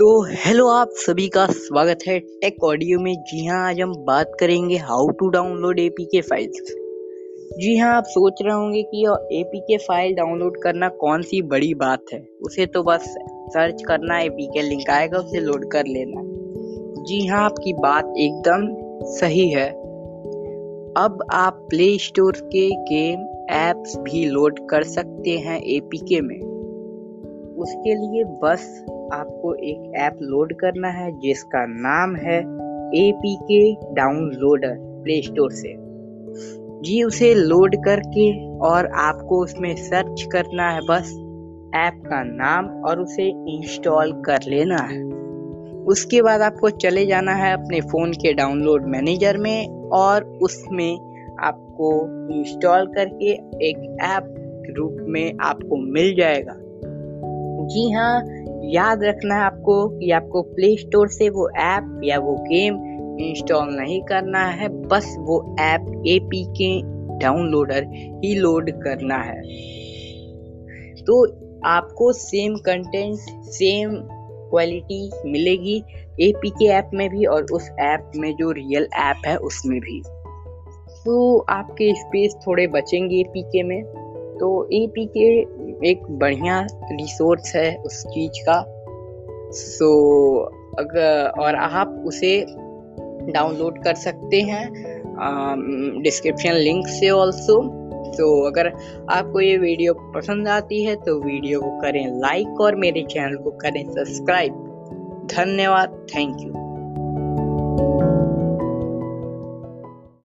तो हेलो आप सभी का स्वागत है टेक ऑडियो में। जी हाँ आज हम बात करेंगे how to download APK files जी हाँ आप सोच रहे होंगे कि एपीके फ़ाइल डाउनलोड करना कौन सी बड़ी बात है? उसे तो बस सर्च करना एपीके लिंक आएगा, उसे लोड कर लेना। जी हाँ आपकी बात एकदम सही है। अब आप प्ले स्टोर के गेम एप्स भी लोड कर सकते हैं एपीके में। उसके लिए बस आपको एक ऐप लोड करना है जिसका नाम है A P K downloader Play Store से। जी, उसे लोड करके और आपको उसमें सर्च करना है बस, ऐप का नाम और उसे इंस्टॉल कर लेना है। उसके बाद आपको चले जाना है अपने फ़ोन के डाउनलोड मैनेजर में और उसमें आपको इंस्टॉल करके एक ऐप रूप में आपको मिल जाएगा। जी हाँ याद रखना है आपको कि आपको प्ले स्टोर से वो ऐप या वो गेम इंस्टॉल नहीं करना है, बस वो app A P K downloader he load करना है। तो आपको सेम कंटेंट सेम क्वालिटी मिलेगी ए पी के ऐप में भी और उस ऐप में जो रियल ऐप है उसमें भी। तो आपके स्पेस थोड़े बचेंगे ए पी के में। तो ए पी के एक बढ़िया रिसोर्स है उस चीज़ का। सो अगर, और आप उसे डाउनलोड कर सकते हैं डिस्क्रिप्शन लिंक से ऑल्सो तो अगर आपको ये वीडियो पसंद आती है तो वीडियो को करें लाइक और मेरे चैनल को करें सब्सक्राइब धन्यवाद थैंक यू